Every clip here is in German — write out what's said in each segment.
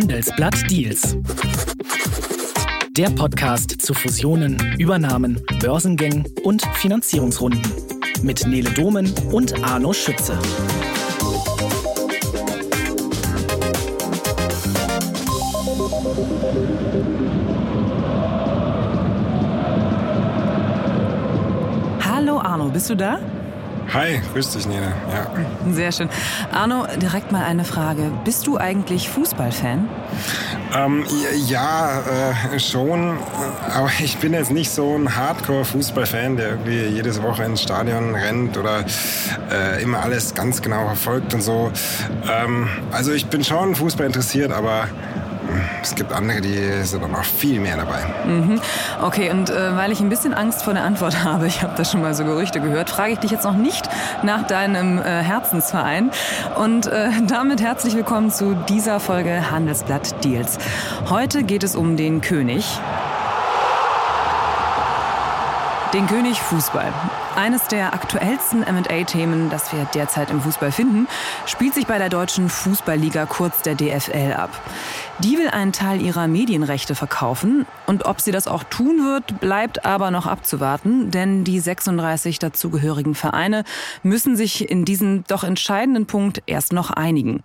Handelsblatt Deals. Der Podcast zu Fusionen, Übernahmen, Börsengängen und Finanzierungsrunden. Mit Nele Domen und Arno Schütze. Hallo Arno, bist du da? Hi, grüß dich, Nina. Ja. Sehr schön. Arno, direkt mal eine Frage. Bist du eigentlich Fußballfan? Ähm, ja, äh, schon. Aber ich bin jetzt nicht so ein Hardcore-Fußballfan, der irgendwie jedes Woche ins Stadion rennt oder äh, immer alles ganz genau verfolgt und so. Ähm, also ich bin schon Fußball interessiert, aber es gibt andere, die sind dann auch viel mehr dabei. Mhm. Okay, und äh, weil ich ein bisschen Angst vor der Antwort habe, ich habe da schon mal so Gerüchte gehört, frage ich dich jetzt noch nicht nach deinem äh, Herzensverein. Und äh, damit herzlich willkommen zu dieser Folge Handelsblatt Deals. Heute geht es um den König. Den König Fußball. Eines der aktuellsten MA-Themen, das wir derzeit im Fußball finden, spielt sich bei der deutschen Fußballliga kurz der DFL ab. Die will einen Teil ihrer Medienrechte verkaufen und ob sie das auch tun wird, bleibt aber noch abzuwarten, denn die 36 dazugehörigen Vereine müssen sich in diesem doch entscheidenden Punkt erst noch einigen.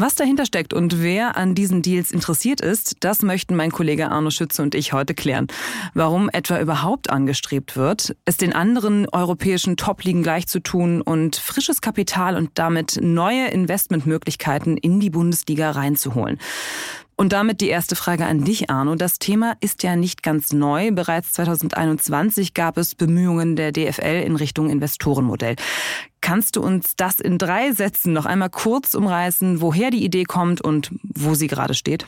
Was dahinter steckt und wer an diesen Deals interessiert ist, das möchten mein Kollege Arno Schütze und ich heute klären. Warum etwa überhaupt angestrebt wird, es den anderen europäischen Top-Ligen gleichzutun und frisches Kapital und damit neue Investmentmöglichkeiten in die Bundesliga reinzuholen. Und damit die erste Frage an dich, Arno. Das Thema ist ja nicht ganz neu. Bereits 2021 gab es Bemühungen der DFL in Richtung Investorenmodell. Kannst du uns das in drei Sätzen noch einmal kurz umreißen, woher die Idee kommt und wo sie gerade steht?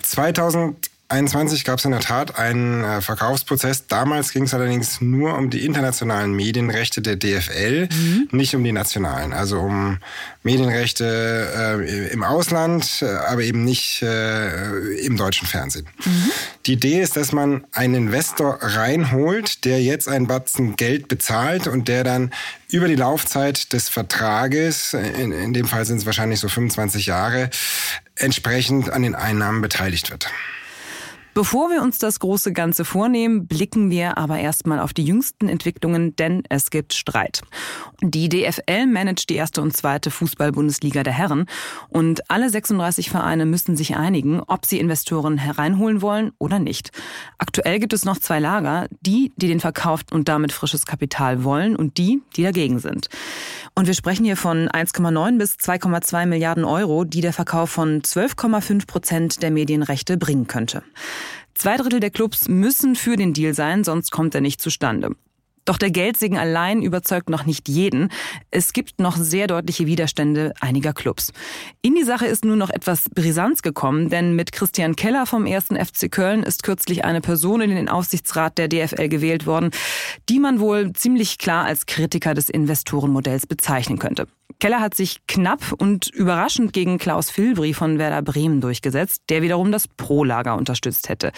2000 2021 gab es in der Tat einen äh, Verkaufsprozess. Damals ging es allerdings nur um die internationalen Medienrechte der DFL, mhm. nicht um die nationalen. Also um Medienrechte äh, im Ausland, äh, aber eben nicht äh, im deutschen Fernsehen. Mhm. Die Idee ist, dass man einen Investor reinholt, der jetzt einen Batzen Geld bezahlt und der dann über die Laufzeit des Vertrages, in, in dem Fall sind es wahrscheinlich so 25 Jahre, entsprechend an den Einnahmen beteiligt wird. Bevor wir uns das große Ganze vornehmen, blicken wir aber erstmal auf die jüngsten Entwicklungen, denn es gibt Streit. Die DFL managt die erste und zweite Fußball-Bundesliga der Herren und alle 36 Vereine müssen sich einigen, ob sie Investoren hereinholen wollen oder nicht. Aktuell gibt es noch zwei Lager, die, die den Verkauf und damit frisches Kapital wollen und die, die dagegen sind. Und wir sprechen hier von 1,9 bis 2,2 Milliarden Euro, die der Verkauf von 12,5 Prozent der Medienrechte bringen könnte. Zwei Drittel der Clubs müssen für den Deal sein, sonst kommt er nicht zustande. Doch der Geldsegen allein überzeugt noch nicht jeden. Es gibt noch sehr deutliche Widerstände einiger Clubs. In die Sache ist nur noch etwas Brisanz gekommen, denn mit Christian Keller vom 1. FC Köln ist kürzlich eine Person in den Aufsichtsrat der DFL gewählt worden, die man wohl ziemlich klar als Kritiker des Investorenmodells bezeichnen könnte. Keller hat sich knapp und überraschend gegen Klaus Filbri von Werder Bremen durchgesetzt, der wiederum das Pro-Lager unterstützt hätte.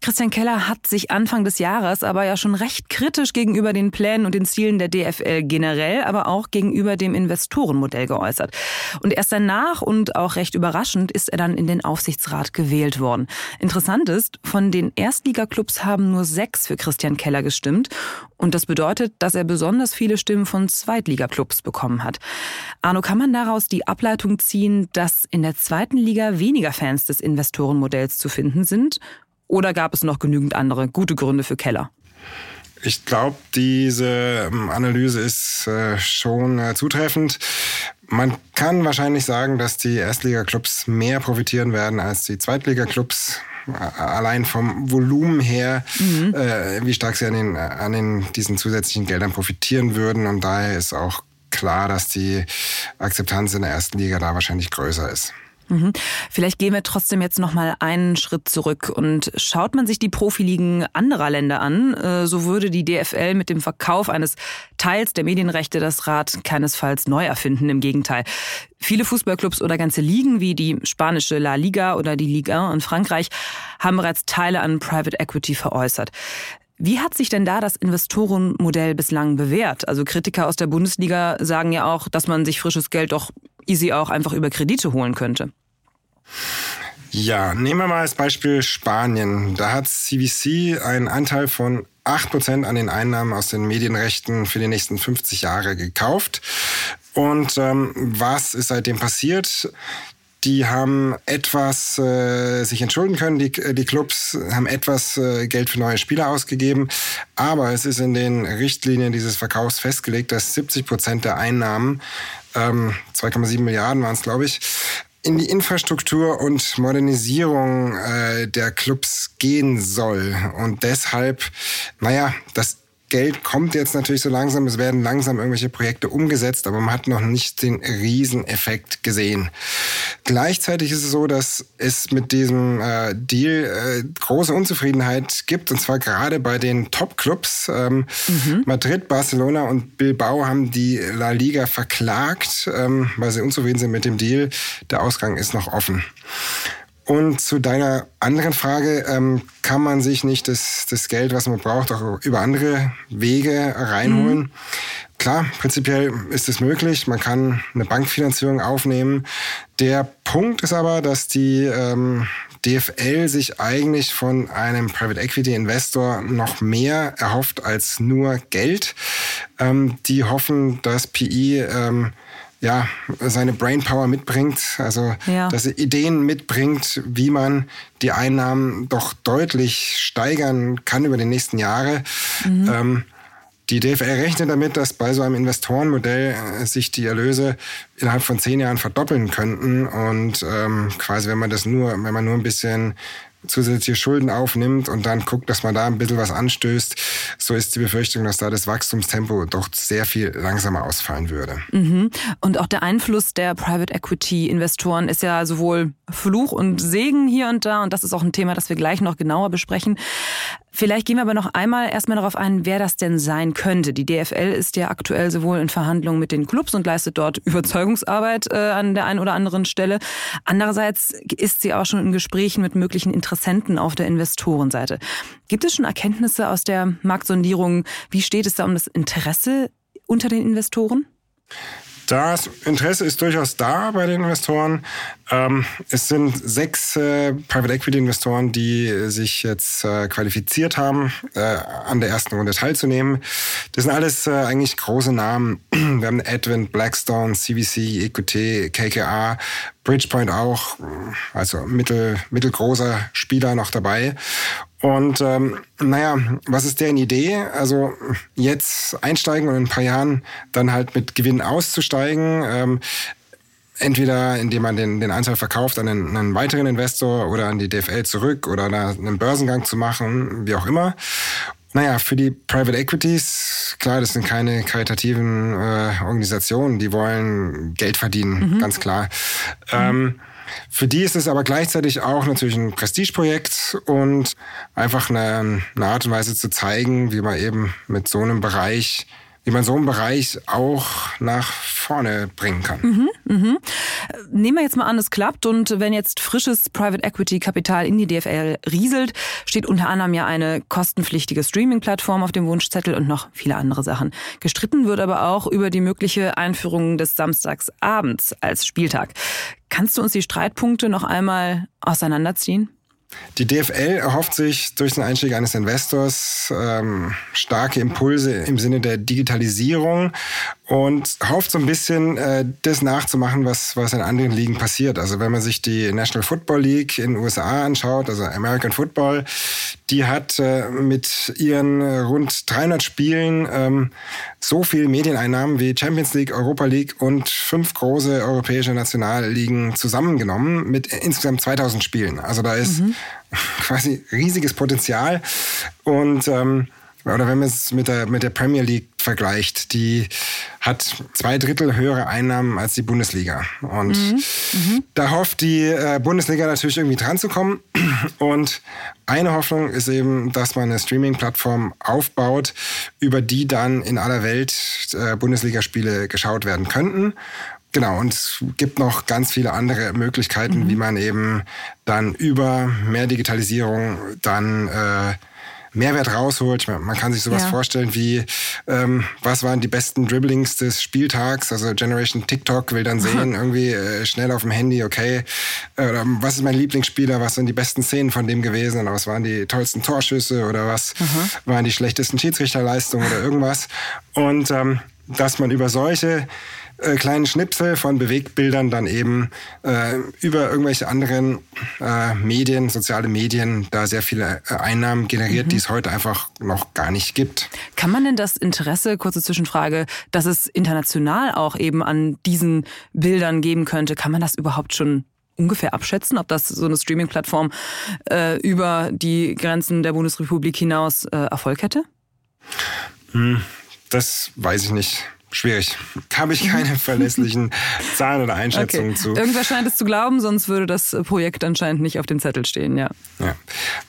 Christian Keller hat sich Anfang des Jahres aber ja schon recht kritisch gegenüber den Plänen und den Zielen der DFL generell, aber auch gegenüber dem Investorenmodell geäußert. Und erst danach und auch recht überraschend ist er dann in den Aufsichtsrat gewählt worden. Interessant ist, von den Erstligaklubs haben nur sechs für Christian Keller gestimmt. Und das bedeutet, dass er besonders viele Stimmen von Zweitligaklubs bekommen hat. Arno, kann man daraus die Ableitung ziehen, dass in der zweiten Liga weniger Fans des Investorenmodells zu finden sind? Oder gab es noch genügend andere gute Gründe für Keller? Ich glaube, diese ähm, Analyse ist äh, schon äh, zutreffend. Man kann wahrscheinlich sagen, dass die Erstliga-Clubs mehr profitieren werden als die Zweitliga-Clubs. Allein vom Volumen her, mhm. äh, wie stark sie an, den, an den, diesen zusätzlichen Geldern profitieren würden. Und daher ist auch klar, dass die Akzeptanz in der ersten Liga da wahrscheinlich größer ist. Mhm. Vielleicht gehen wir trotzdem jetzt noch mal einen Schritt zurück und schaut man sich die Profiligen anderer Länder an, äh, so würde die DFL mit dem Verkauf eines Teils der Medienrechte das Rad keinesfalls neu erfinden. Im Gegenteil. Viele Fußballclubs oder ganze Ligen wie die spanische La Liga oder die Liga in Frankreich haben bereits Teile an Private Equity veräußert. Wie hat sich denn da das Investorenmodell bislang bewährt? Also Kritiker aus der Bundesliga sagen ja auch, dass man sich frisches Geld doch easy auch einfach über Kredite holen könnte. Ja, nehmen wir mal als Beispiel Spanien. Da hat CVC einen Anteil von 8% an den Einnahmen aus den Medienrechten für die nächsten 50 Jahre gekauft. Und ähm, was ist seitdem passiert? Die haben etwas äh, sich entschulden können, die, die Clubs haben etwas äh, Geld für neue Spieler ausgegeben, aber es ist in den Richtlinien dieses Verkaufs festgelegt, dass 70 Prozent der Einnahmen, ähm, 2,7 Milliarden waren es, glaube ich, in die Infrastruktur und Modernisierung äh, der Clubs gehen soll. Und deshalb, naja, das Geld kommt jetzt natürlich so langsam, es werden langsam irgendwelche Projekte umgesetzt, aber man hat noch nicht den Rieseneffekt gesehen. Gleichzeitig ist es so, dass es mit diesem äh, Deal äh, große Unzufriedenheit gibt, und zwar gerade bei den Top-Clubs. Ähm, mhm. Madrid, Barcelona und Bilbao haben die La Liga verklagt, ähm, weil sie unzufrieden sind mit dem Deal. Der Ausgang ist noch offen. Und zu deiner anderen Frage, ähm, kann man sich nicht das, das Geld, was man braucht, auch über andere Wege reinholen? Mhm. Klar, prinzipiell ist es möglich. Man kann eine Bankfinanzierung aufnehmen. Der Punkt ist aber, dass die ähm, DFL sich eigentlich von einem Private Equity Investor noch mehr erhofft als nur Geld. Ähm, die hoffen, dass PI ähm, ja, seine Brainpower mitbringt, also ja. dass er Ideen mitbringt, wie man die Einnahmen doch deutlich steigern kann über die nächsten Jahre. Mhm. Ähm, die DFL rechnet damit, dass bei so einem Investorenmodell äh, sich die Erlöse innerhalb von zehn Jahren verdoppeln könnten. Und ähm, quasi, wenn man das nur, wenn man nur ein bisschen zusätzliche Schulden aufnimmt und dann guckt, dass man da ein bisschen was anstößt, so ist die Befürchtung, dass da das Wachstumstempo doch sehr viel langsamer ausfallen würde. Mhm. Und auch der Einfluss der Private Equity Investoren ist ja sowohl Fluch und Segen hier und da und das ist auch ein Thema, das wir gleich noch genauer besprechen. Vielleicht gehen wir aber noch einmal erstmal darauf ein, wer das denn sein könnte. Die DFL ist ja aktuell sowohl in Verhandlungen mit den Clubs und leistet dort Überzeugungsarbeit äh, an der einen oder anderen Stelle. Andererseits ist sie auch schon in Gesprächen mit möglichen Interessenten auf der Investorenseite. Gibt es schon Erkenntnisse aus der Marktsondierung? Wie steht es da um das Interesse unter den Investoren? Das Interesse ist durchaus da bei den Investoren. Ähm, es sind sechs äh, Private Equity Investoren, die sich jetzt äh, qualifiziert haben, äh, an der ersten Runde teilzunehmen. Das sind alles äh, eigentlich große Namen. Wir haben Advent, Blackstone, CVC, EQT, KKA, Bridgepoint auch, also mittel, mittelgroßer Spieler noch dabei. Und ähm, naja, was ist deren Idee? Also jetzt einsteigen und in ein paar Jahren dann halt mit Gewinn auszusteigen. Ähm, entweder indem man den, den Anteil verkauft an einen, einen, weiteren Investor oder an die DFL zurück oder einen Börsengang zu machen, wie auch immer. Naja, für die Private Equities, klar, das sind keine karitativen äh, Organisationen, die wollen Geld verdienen, mhm. ganz klar. Mhm. Ähm, für die ist es aber gleichzeitig auch natürlich ein Prestigeprojekt und einfach eine, eine Art und Weise zu zeigen, wie man eben mit so einem Bereich wie man so einen Bereich auch nach vorne bringen kann. Mhm, mhm. Nehmen wir jetzt mal an, es klappt und wenn jetzt frisches Private Equity Kapital in die DFL rieselt, steht unter anderem ja eine kostenpflichtige Streaming-Plattform auf dem Wunschzettel und noch viele andere Sachen. Gestritten wird aber auch über die mögliche Einführung des Samstagsabends als Spieltag. Kannst du uns die Streitpunkte noch einmal auseinanderziehen? Die DFL erhofft sich durch den Einstieg eines Investors ähm, starke Impulse im Sinne der Digitalisierung und hofft so ein bisschen äh, das nachzumachen, was, was in anderen Ligen passiert. Also wenn man sich die National Football League in den USA anschaut, also American Football, die hat äh, mit ihren äh, rund 300 Spielen ähm, so viel Medieneinnahmen wie Champions League, Europa League und fünf große europäische Nationalligen zusammengenommen mit insgesamt 2000 Spielen. Also da ist mhm. quasi riesiges Potenzial und ähm, oder wenn man es mit der, mit der Premier League vergleicht, die hat zwei Drittel höhere Einnahmen als die Bundesliga. Und mhm. Mhm. da hofft die äh, Bundesliga natürlich irgendwie dran zu kommen. Und eine Hoffnung ist eben, dass man eine Streaming-Plattform aufbaut, über die dann in aller Welt äh, Bundesligaspiele geschaut werden könnten. Genau, und es gibt noch ganz viele andere Möglichkeiten, mhm. wie man eben dann über mehr Digitalisierung dann äh, Mehrwert rausholt. Man kann sich sowas ja. vorstellen wie, ähm, was waren die besten Dribblings des Spieltags? Also Generation TikTok will dann sehen, irgendwie äh, schnell auf dem Handy, okay, äh, was ist mein Lieblingsspieler, was sind die besten Szenen von dem gewesen oder was waren die tollsten Torschüsse oder was mhm. waren die schlechtesten Schiedsrichterleistungen oder irgendwas. Und ähm, dass man über solche äh, kleinen Schnipsel von Bewegtbildern dann eben äh, über irgendwelche anderen äh, Medien, soziale Medien, da sehr viele äh, Einnahmen generiert, mhm. die es heute einfach noch gar nicht gibt. Kann man denn das Interesse, kurze Zwischenfrage, dass es international auch eben an diesen Bildern geben könnte, kann man das überhaupt schon ungefähr abschätzen, ob das so eine Streaming-Plattform äh, über die Grenzen der Bundesrepublik hinaus äh, Erfolg hätte? Hm, das weiß ich nicht schwierig. Habe ich keine verlässlichen Zahlen oder Einschätzungen okay. zu. Irgendwer scheint es zu glauben, sonst würde das Projekt anscheinend nicht auf dem Zettel stehen, ja. ja.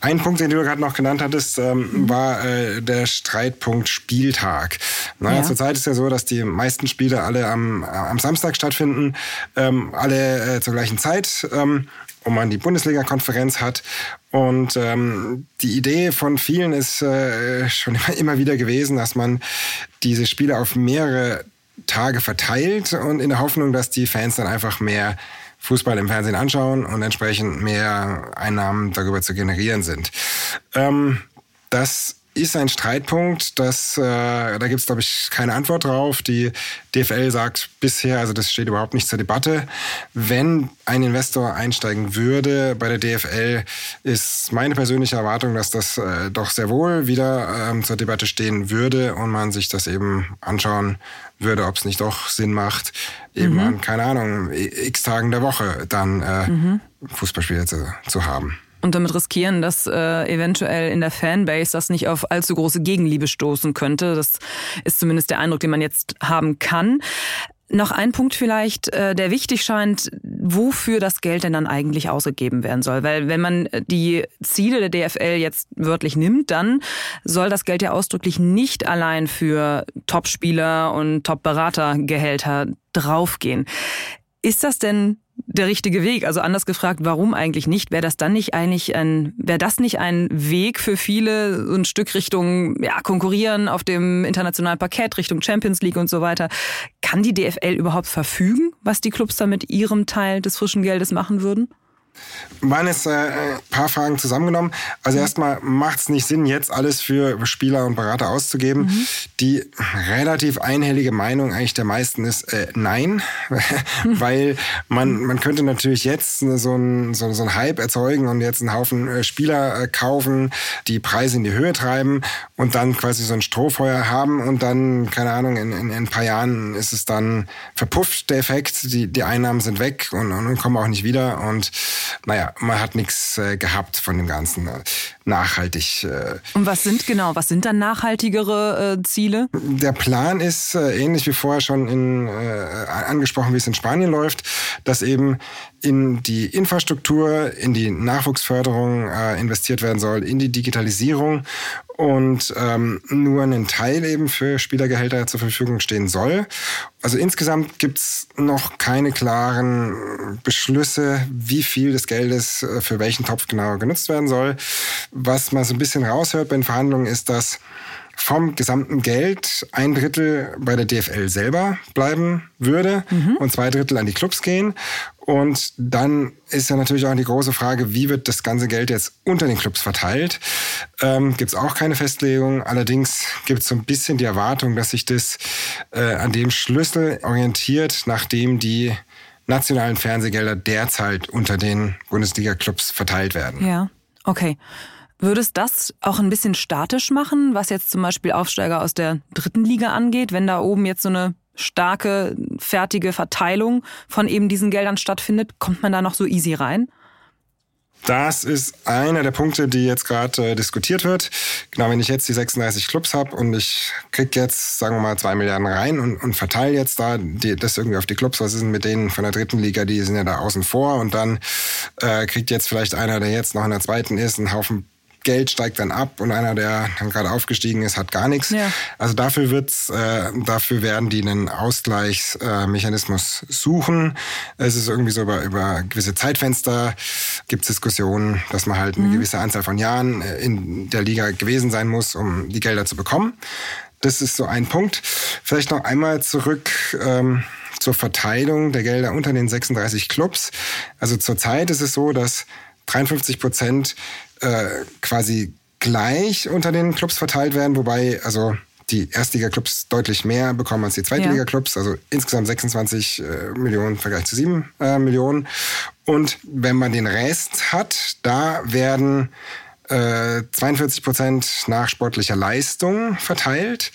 Ein Punkt, den du gerade noch genannt hattest, ähm, war äh, der Streitpunkt Spieltag. Naja, ja. Zurzeit ist ja so, dass die meisten Spiele alle am, äh, am Samstag stattfinden, ähm, alle äh, zur gleichen Zeit. Ähm, wo man die Bundesliga-Konferenz hat. Und ähm, die Idee von vielen ist äh, schon immer, immer wieder gewesen, dass man diese Spiele auf mehrere Tage verteilt und in der Hoffnung, dass die Fans dann einfach mehr Fußball im Fernsehen anschauen und entsprechend mehr Einnahmen darüber zu generieren sind. Ähm, das ist ein Streitpunkt, das, äh, da gibt es, glaube ich, keine Antwort drauf. Die DFL sagt bisher, also das steht überhaupt nicht zur Debatte. Wenn ein Investor einsteigen würde bei der DFL, ist meine persönliche Erwartung, dass das äh, doch sehr wohl wieder ähm, zur Debatte stehen würde und man sich das eben anschauen würde, ob es nicht doch Sinn macht, eben mhm. an, keine Ahnung, x Tagen der Woche dann äh, mhm. Fußballspiele zu, zu haben und damit riskieren, dass äh, eventuell in der Fanbase das nicht auf allzu große Gegenliebe stoßen könnte. Das ist zumindest der Eindruck, den man jetzt haben kann. Noch ein Punkt vielleicht, äh, der wichtig scheint, wofür das Geld denn dann eigentlich ausgegeben werden soll. Weil wenn man die Ziele der DFL jetzt wörtlich nimmt, dann soll das Geld ja ausdrücklich nicht allein für Top-Spieler und Top-Beratergehälter draufgehen. Ist das denn der richtige Weg? Also anders gefragt, warum eigentlich nicht? Wäre das dann nicht eigentlich ein, wäre das nicht ein Weg für viele, so ein Stück Richtung ja, Konkurrieren auf dem internationalen Parkett, Richtung Champions League und so weiter? Kann die DFL überhaupt verfügen, was die Clubs da mit ihrem Teil des frischen Geldes machen würden? Waren jetzt äh, paar Fragen zusammengenommen. Also mhm. erstmal macht es nicht Sinn, jetzt alles für Spieler und Berater auszugeben. Mhm. Die relativ einhellige Meinung eigentlich der meisten ist äh, nein, weil man, man könnte natürlich jetzt so ein, so, so ein Hype erzeugen und jetzt einen Haufen äh, Spieler äh, kaufen, die Preise in die Höhe treiben und dann quasi so ein Strohfeuer haben und dann, keine Ahnung, in, in, in ein paar Jahren ist es dann verpufft, der Effekt, die, die Einnahmen sind weg und, und kommen auch nicht wieder und naja, man hat nichts äh, gehabt von dem Ganzen äh, nachhaltig. Äh. Und was sind genau, was sind dann nachhaltigere äh, Ziele? Der Plan ist äh, ähnlich wie vorher schon in, äh, angesprochen, wie es in Spanien läuft, dass eben in die Infrastruktur, in die Nachwuchsförderung äh, investiert werden soll, in die Digitalisierung und ähm, nur ein Teil eben für Spielergehälter zur Verfügung stehen soll. Also insgesamt gibt's noch keine klaren Beschlüsse, wie viel des Geldes äh, für welchen Topf genau genutzt werden soll. Was man so ein bisschen raushört bei den Verhandlungen ist, dass vom gesamten Geld ein Drittel bei der DFL selber bleiben würde mhm. und zwei Drittel an die Clubs gehen. Und dann ist ja natürlich auch die große Frage, wie wird das ganze Geld jetzt unter den Clubs verteilt? Ähm, gibt es auch keine Festlegung. Allerdings gibt es so ein bisschen die Erwartung, dass sich das äh, an dem Schlüssel orientiert, nachdem die nationalen Fernsehgelder derzeit unter den Bundesliga-Clubs verteilt werden. Ja, okay. Würde es das auch ein bisschen statisch machen, was jetzt zum Beispiel Aufsteiger aus der dritten Liga angeht, wenn da oben jetzt so eine starke, fertige Verteilung von eben diesen Geldern stattfindet? Kommt man da noch so easy rein? Das ist einer der Punkte, die jetzt gerade äh, diskutiert wird. Genau, wenn ich jetzt die 36 Clubs habe und ich krieg jetzt, sagen wir mal, zwei Milliarden rein und, und verteile jetzt da die, das irgendwie auf die Clubs, was ist denn mit denen von der dritten Liga, die sind ja da außen vor und dann äh, kriegt jetzt vielleicht einer, der jetzt noch in der zweiten ist, einen Haufen Geld steigt dann ab und einer, der dann gerade aufgestiegen ist, hat gar nichts. Ja. Also dafür wird's, äh, dafür werden die einen Ausgleichsmechanismus äh, suchen. Es ist irgendwie so über, über gewisse Zeitfenster gibt es Diskussionen, dass man halt eine mhm. gewisse Anzahl von Jahren äh, in der Liga gewesen sein muss, um die Gelder zu bekommen. Das ist so ein Punkt. Vielleicht noch einmal zurück ähm, zur Verteilung der Gelder unter den 36 Clubs. Also zurzeit ist es so, dass 53 Prozent äh, quasi gleich unter den Clubs verteilt werden, wobei also die Erstliga-Clubs deutlich mehr bekommen als die Zweitliga-Clubs, also insgesamt 26 äh, Millionen im Vergleich zu 7 äh, Millionen. Und wenn man den Rest hat, da werden 42 äh, Prozent nach sportlicher Leistung verteilt.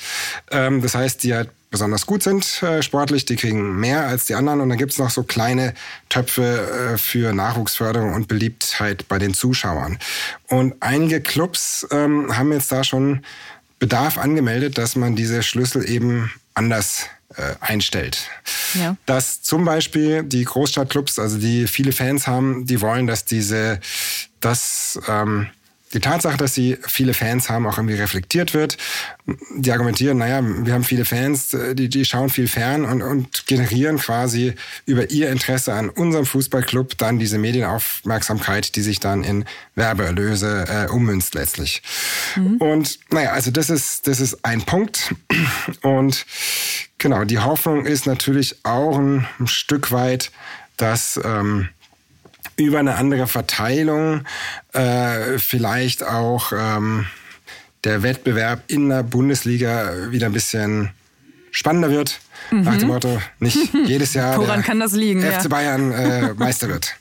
Ähm, das heißt, die halt besonders gut sind äh, sportlich, die kriegen mehr als die anderen. Und dann gibt's noch so kleine Töpfe äh, für Nachwuchsförderung und Beliebtheit bei den Zuschauern. Und einige Clubs ähm, haben jetzt da schon Bedarf angemeldet, dass man diese Schlüssel eben anders äh, einstellt. Ja. Dass zum Beispiel die Großstadtclubs, also die viele Fans haben, die wollen, dass diese, dass ähm, die Tatsache, dass sie viele Fans haben, auch irgendwie reflektiert wird. Die argumentieren, naja, wir haben viele Fans, die, die schauen viel fern und, und generieren quasi über ihr Interesse an unserem Fußballclub dann diese Medienaufmerksamkeit, die sich dann in Werbeerlöse äh, ummünzt letztlich. Mhm. Und naja, also das ist, das ist ein Punkt. Und genau, die Hoffnung ist natürlich auch ein Stück weit, dass... Ähm, über eine andere Verteilung äh, vielleicht auch ähm, der Wettbewerb in der Bundesliga wieder ein bisschen spannender wird. Mhm. Nach dem Motto, nicht jedes Jahr Woran kann das liegen, FC ja. Bayern äh, Meister wird.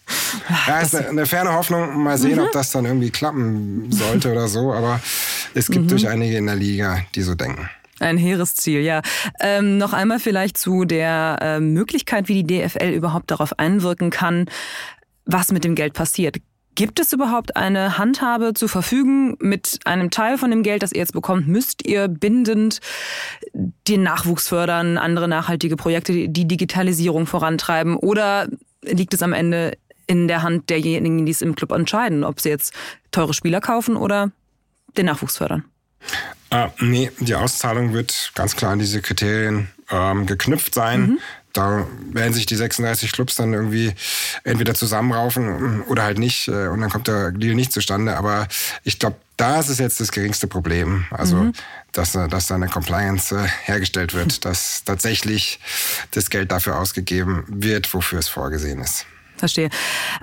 Ja, ist eine, eine ferne Hoffnung. Mal sehen, mhm. ob das dann irgendwie klappen sollte oder so. Aber es gibt mhm. durch einige in der Liga, die so denken. Ein hehres Ziel, ja. Ähm, noch einmal vielleicht zu der äh, Möglichkeit, wie die DFL überhaupt darauf einwirken kann, was mit dem Geld passiert. Gibt es überhaupt eine Handhabe zu verfügen? Mit einem Teil von dem Geld, das ihr jetzt bekommt, müsst ihr bindend den Nachwuchs fördern, andere nachhaltige Projekte, die Digitalisierung vorantreiben? Oder liegt es am Ende in der Hand derjenigen, die es im Club entscheiden, ob sie jetzt teure Spieler kaufen oder den Nachwuchs fördern? Äh, nee, die Auszahlung wird ganz klar an diese Kriterien ähm, geknüpft sein. Mhm da werden sich die 36 Clubs dann irgendwie entweder zusammenraufen oder halt nicht äh, und dann kommt der Deal nicht zustande. Aber ich glaube, da ist es jetzt das geringste Problem. Also, mhm. dass, dass da eine Compliance äh, hergestellt wird, dass tatsächlich das Geld dafür ausgegeben wird, wofür es vorgesehen ist. Verstehe.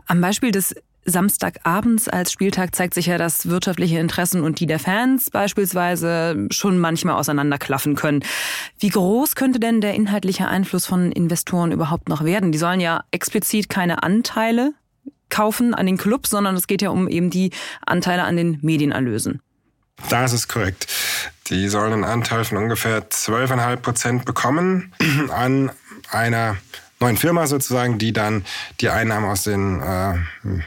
Am Beispiel des Samstagabends als Spieltag zeigt sich ja, dass wirtschaftliche Interessen und die der Fans beispielsweise schon manchmal auseinanderklaffen können. Wie groß könnte denn der inhaltliche Einfluss von Investoren überhaupt noch werden? Die sollen ja explizit keine Anteile kaufen an den Clubs, sondern es geht ja um eben die Anteile an den Medienerlösen. Das ist korrekt. Die sollen einen Anteil von ungefähr 12,5 Prozent bekommen an einer neuen Firma sozusagen, die dann die Einnahmen aus den äh,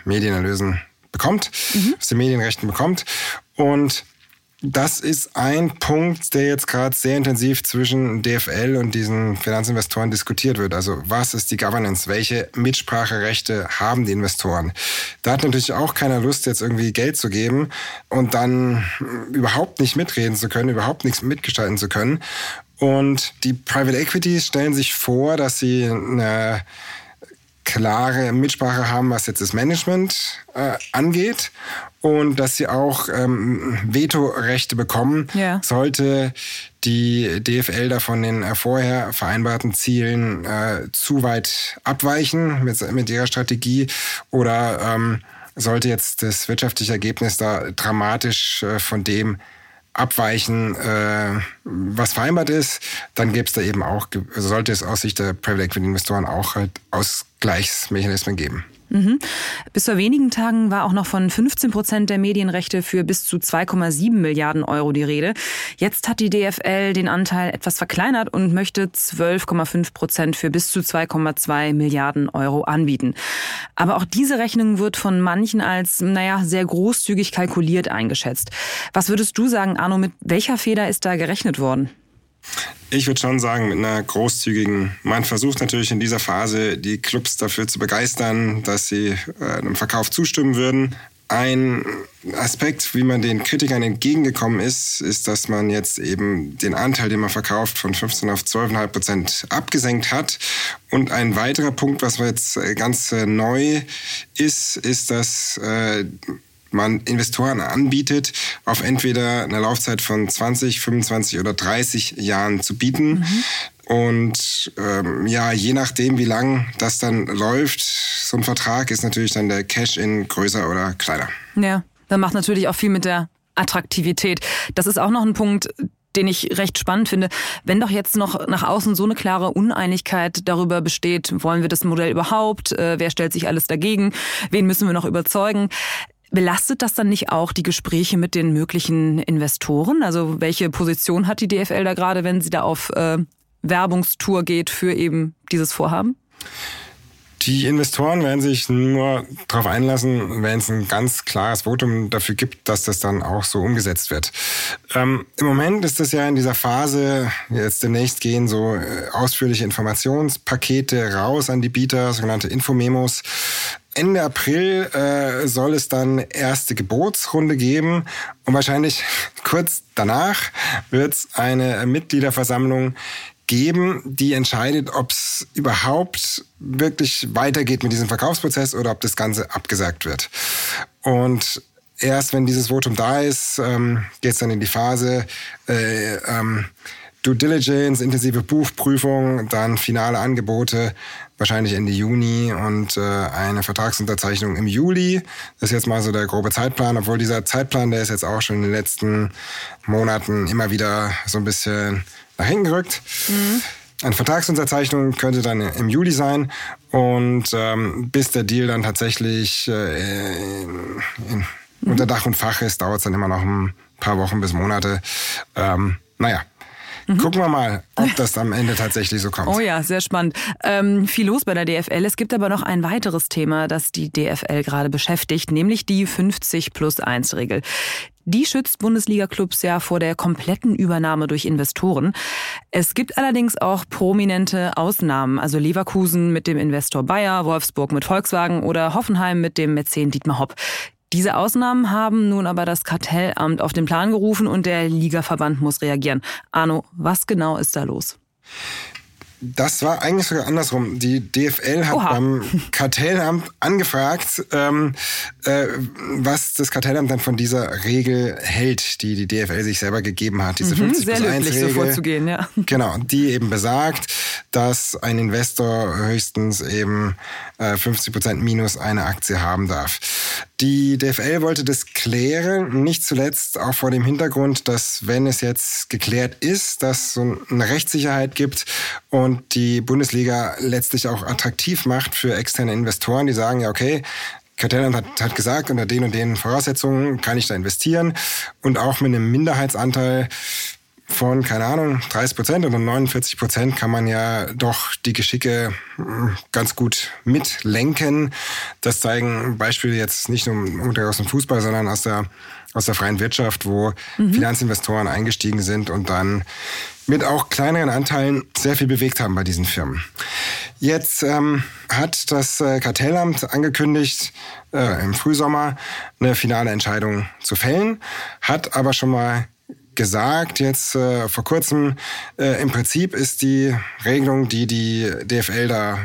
Medienerlösen bekommt, mhm. aus den Medienrechten bekommt. Und das ist ein Punkt, der jetzt gerade sehr intensiv zwischen DFL und diesen Finanzinvestoren diskutiert wird. Also was ist die Governance? Welche Mitspracherechte haben die Investoren? Da hat natürlich auch keiner Lust, jetzt irgendwie Geld zu geben und dann überhaupt nicht mitreden zu können, überhaupt nichts mitgestalten zu können. Und die Private Equities stellen sich vor, dass sie eine klare Mitsprache haben, was jetzt das Management äh, angeht. Und dass sie auch ähm, Vetorechte bekommen, ja. sollte die DFL da von den äh, vorher vereinbarten Zielen äh, zu weit abweichen mit, mit ihrer Strategie? Oder ähm, sollte jetzt das wirtschaftliche Ergebnis da dramatisch äh, von dem abweichen, äh, was vereinbart ist, dann gäbe es da eben auch, sollte es aus Sicht der Private Equity Investoren auch halt Ausgleichsmechanismen geben. Mhm. Bis vor wenigen Tagen war auch noch von 15 Prozent der Medienrechte für bis zu 2,7 Milliarden Euro die Rede. Jetzt hat die DFL den Anteil etwas verkleinert und möchte 12,5 Prozent für bis zu 2,2 Milliarden Euro anbieten. Aber auch diese Rechnung wird von manchen als, naja, sehr großzügig kalkuliert eingeschätzt. Was würdest du sagen, Arno, mit welcher Feder ist da gerechnet worden? Ich würde schon sagen, mit einer großzügigen. Man versucht natürlich in dieser Phase, die Clubs dafür zu begeistern, dass sie äh, einem Verkauf zustimmen würden. Ein Aspekt, wie man den Kritikern entgegengekommen ist, ist, dass man jetzt eben den Anteil, den man verkauft, von 15 auf 12,5 Prozent abgesenkt hat. Und ein weiterer Punkt, was jetzt ganz äh, neu ist, ist, dass äh, man Investoren anbietet, auf entweder eine Laufzeit von 20, 25 oder 30 Jahren zu bieten. Mhm. Und ähm, ja, je nachdem, wie lang das dann läuft, so ein Vertrag, ist natürlich dann der Cash-in größer oder kleiner. Ja, dann macht natürlich auch viel mit der Attraktivität. Das ist auch noch ein Punkt, den ich recht spannend finde. Wenn doch jetzt noch nach außen so eine klare Uneinigkeit darüber besteht, wollen wir das Modell überhaupt, äh, wer stellt sich alles dagegen, wen müssen wir noch überzeugen, Belastet das dann nicht auch die Gespräche mit den möglichen Investoren? Also welche Position hat die DFL da gerade, wenn sie da auf äh, Werbungstour geht für eben dieses Vorhaben? Die Investoren werden sich nur darauf einlassen, wenn es ein ganz klares Votum dafür gibt, dass das dann auch so umgesetzt wird. Ähm, Im Moment ist es ja in dieser Phase, jetzt demnächst gehen so äh, ausführliche Informationspakete raus an die Bieter, sogenannte Infomemos. Ende April äh, soll es dann erste Gebotsrunde geben und wahrscheinlich kurz danach wird es eine Mitgliederversammlung geben, die entscheidet, ob es überhaupt wirklich weitergeht mit diesem Verkaufsprozess oder ob das Ganze abgesagt wird. Und erst wenn dieses Votum da ist, ähm, geht es dann in die Phase äh, ähm, Due Diligence, intensive Buchprüfung, dann finale Angebote, wahrscheinlich Ende Juni und äh, eine Vertragsunterzeichnung im Juli. Das ist jetzt mal so der grobe Zeitplan, obwohl dieser Zeitplan, der ist jetzt auch schon in den letzten Monaten immer wieder so ein bisschen nach hinten gerückt. Mhm. Eine Vertragsunterzeichnung könnte dann im Juli sein und ähm, bis der Deal dann tatsächlich äh, in, in, mhm. unter Dach und Fach ist, dauert es dann immer noch ein paar Wochen bis Monate. Ähm, naja. Gucken wir mal, ob das am Ende tatsächlich so kommt. Oh ja, sehr spannend. Ähm, viel los bei der DFL. Es gibt aber noch ein weiteres Thema, das die DFL gerade beschäftigt, nämlich die 50 plus 1 Regel. Die schützt Bundesliga-Clubs ja vor der kompletten Übernahme durch Investoren. Es gibt allerdings auch prominente Ausnahmen, also Leverkusen mit dem Investor Bayer, Wolfsburg mit Volkswagen oder Hoffenheim mit dem Mäzen Dietmar Hopp. Diese Ausnahmen haben nun aber das Kartellamt auf den Plan gerufen und der Ligaverband muss reagieren. Arno, was genau ist da los? Das war eigentlich sogar andersrum. Die DFL hat Oha. beim Kartellamt angefragt, ähm, äh, was das Kartellamt dann von dieser Regel hält, die die DFL sich selber gegeben hat. Diese mhm, 50 sehr plus 1 Regel. so vorzugehen, ja. Genau, die eben besagt, dass ein Investor höchstens eben äh, 50 Prozent minus eine Aktie haben darf. Die DFL wollte das klären, nicht zuletzt auch vor dem Hintergrund, dass wenn es jetzt geklärt ist, dass so eine Rechtssicherheit gibt und die Bundesliga letztlich auch attraktiv macht für externe Investoren, die sagen, ja, okay, Kartellamt hat, hat gesagt, unter den und den Voraussetzungen kann ich da investieren und auch mit einem Minderheitsanteil von, keine Ahnung, 30 Prozent oder 49 Prozent kann man ja doch die Geschicke hm, ganz gut mitlenken. Das zeigen Beispiele jetzt nicht nur aus dem Fußball, sondern aus der, aus der freien Wirtschaft, wo mhm. Finanzinvestoren eingestiegen sind und dann mit auch kleineren Anteilen sehr viel bewegt haben bei diesen Firmen. Jetzt ähm, hat das äh, Kartellamt angekündigt, äh, im Frühsommer eine finale Entscheidung zu fällen, hat aber schon mal gesagt jetzt äh, vor kurzem, äh, im Prinzip ist die Regelung, die die DFL da äh,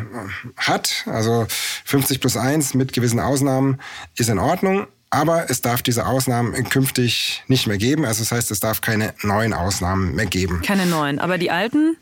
hat, also 50 plus 1 mit gewissen Ausnahmen, ist in Ordnung. Aber es darf diese Ausnahmen künftig nicht mehr geben. Also das heißt, es darf keine neuen Ausnahmen mehr geben. Keine neuen. Aber die alten?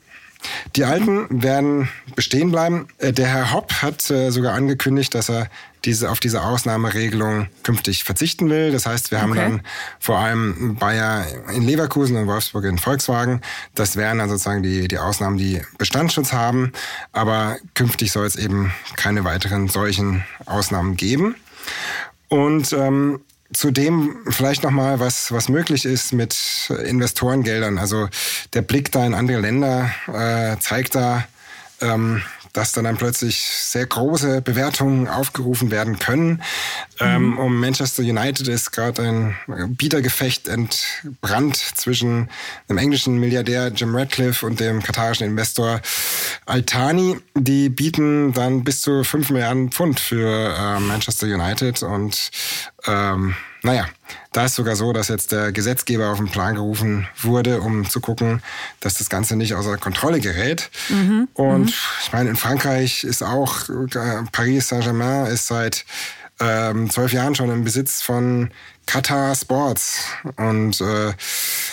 Die alten werden bestehen bleiben. Äh, der Herr Hopp hat äh, sogar angekündigt, dass er diese, auf diese Ausnahmeregelung künftig verzichten will. Das heißt, wir haben okay. dann vor allem Bayer in Leverkusen und Wolfsburg in Volkswagen. Das wären dann sozusagen die, die Ausnahmen, die Bestandsschutz haben. Aber künftig soll es eben keine weiteren solchen Ausnahmen geben. Und ähm, Zudem vielleicht nochmal, was, was möglich ist mit Investorengeldern. Also der Blick da in andere Länder äh, zeigt da, ähm, dass dann, dann plötzlich sehr große Bewertungen aufgerufen werden können. Ähm, mhm. um Manchester United ist gerade ein Bietergefecht entbrannt zwischen dem englischen Milliardär Jim Radcliffe und dem katarischen Investor Altani. Die bieten dann bis zu 5 Milliarden Pfund für äh, Manchester United und ähm, naja, da ist sogar so, dass jetzt der Gesetzgeber auf den Plan gerufen wurde, um zu gucken, dass das Ganze nicht außer Kontrolle gerät. Mhm. Und mhm. ich meine, in Frankreich ist auch äh, Paris Saint-Germain ist seit ähm, zwölf Jahren schon im Besitz von Qatar Sports. Und äh,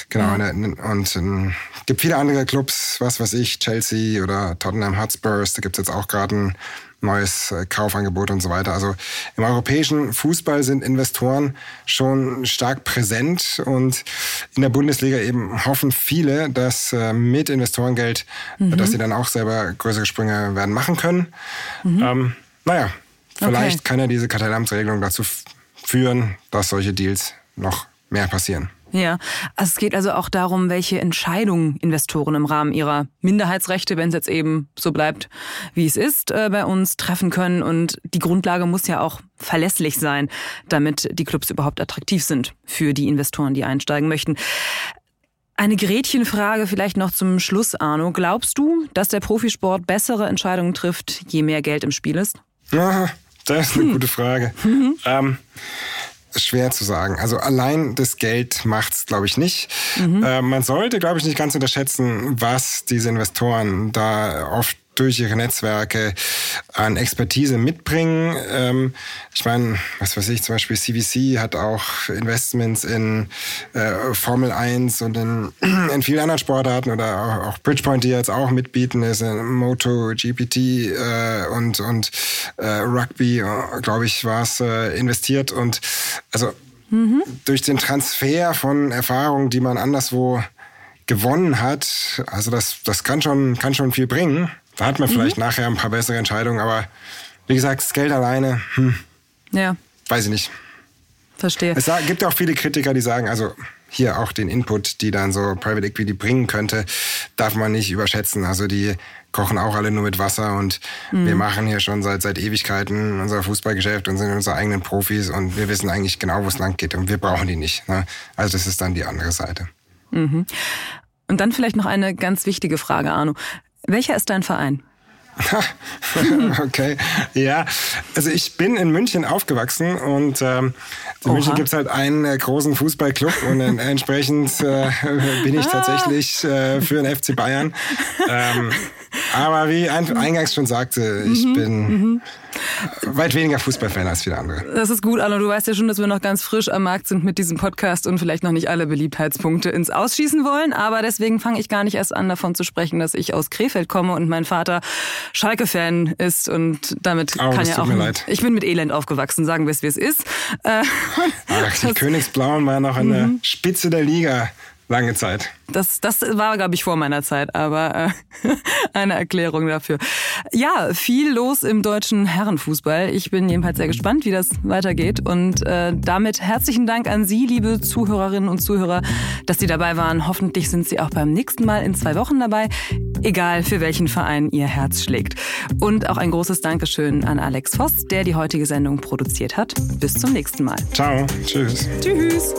Genau, und, und ähm, gibt viele andere Clubs, was weiß ich, Chelsea oder Tottenham Hotspurs, da gibt es jetzt auch gerade ein neues äh, Kaufangebot und so weiter. Also im europäischen Fußball sind Investoren schon stark präsent und in der Bundesliga eben hoffen viele, dass äh, mit Investorengeld, mhm. dass sie dann auch selber größere Sprünge werden machen können. Mhm. Ähm, naja, vielleicht okay. kann ja diese Kartellamtsregelung dazu führen, dass solche Deals noch mehr passieren. Ja, also es geht also auch darum, welche Entscheidungen Investoren im Rahmen ihrer Minderheitsrechte, wenn es jetzt eben so bleibt, wie es ist, äh, bei uns treffen können. Und die Grundlage muss ja auch verlässlich sein, damit die Clubs überhaupt attraktiv sind für die Investoren, die einsteigen möchten. Eine Gretchenfrage vielleicht noch zum Schluss, Arno. Glaubst du, dass der Profisport bessere Entscheidungen trifft, je mehr Geld im Spiel ist? Ja, das ist eine hm. gute Frage. Mhm. Ähm, schwer zu sagen. Also allein das Geld macht's, glaube ich, nicht. Mhm. Äh, man sollte, glaube ich, nicht ganz unterschätzen, was diese Investoren da oft durch ihre Netzwerke an Expertise mitbringen. Ähm, ich meine, was weiß ich, zum Beispiel CVC hat auch Investments in äh, Formel 1 und in, in vielen anderen Sportarten oder auch, auch Bridgepoint, die jetzt auch mitbieten, ist in Moto, GPT äh, und, und äh, Rugby, glaube ich, war es äh, investiert. Und also mhm. durch den Transfer von Erfahrungen, die man anderswo gewonnen hat, also das, das kann schon, kann schon viel bringen. Da hat man vielleicht mhm. nachher ein paar bessere Entscheidungen, aber wie gesagt, das Geld alleine, hm, ja. weiß ich nicht. Verstehe. Es gibt auch viele Kritiker, die sagen, also hier auch den Input, die dann so Private Equity bringen könnte, darf man nicht überschätzen. Also die kochen auch alle nur mit Wasser und mhm. wir machen hier schon seit, seit Ewigkeiten unser Fußballgeschäft und sind unsere eigenen Profis und wir wissen eigentlich genau, wo es lang geht und wir brauchen die nicht. Ne? Also das ist dann die andere Seite. Mhm. Und dann vielleicht noch eine ganz wichtige Frage, Arno. Welcher ist dein Verein? okay, ja. Also ich bin in München aufgewachsen und ähm, in Oha. München gibt es halt einen äh, großen Fußballclub und äh, entsprechend äh, bin ich ah. tatsächlich äh, für den FC Bayern. Ähm, aber wie eingangs schon sagte, ich mhm, bin mhm. weit weniger Fußballfan als viele andere. Das ist gut, Anno. Du weißt ja schon, dass wir noch ganz frisch am Markt sind mit diesem Podcast und vielleicht noch nicht alle Beliebtheitspunkte ins Ausschießen wollen. Aber deswegen fange ich gar nicht erst an, davon zu sprechen, dass ich aus Krefeld komme und mein Vater Schalke-Fan ist. Und damit oh, kann ja auch. Leid. Ich bin mit Elend aufgewachsen, sagen wir es, wie es ist. Äh, Ach, die Königsblauen waren noch an der mhm. Spitze der Liga lange Zeit. Das, das war, glaube ich, vor meiner Zeit, aber äh, eine Erklärung dafür. Ja, viel los im deutschen Herrenfußball. Ich bin jedenfalls sehr gespannt, wie das weitergeht. Und äh, damit herzlichen Dank an Sie, liebe Zuhörerinnen und Zuhörer, dass Sie dabei waren. Hoffentlich sind Sie auch beim nächsten Mal in zwei Wochen dabei, egal für welchen Verein Ihr Herz schlägt. Und auch ein großes Dankeschön an Alex Voss, der die heutige Sendung produziert hat. Bis zum nächsten Mal. Ciao. Tschüss. Tschüss.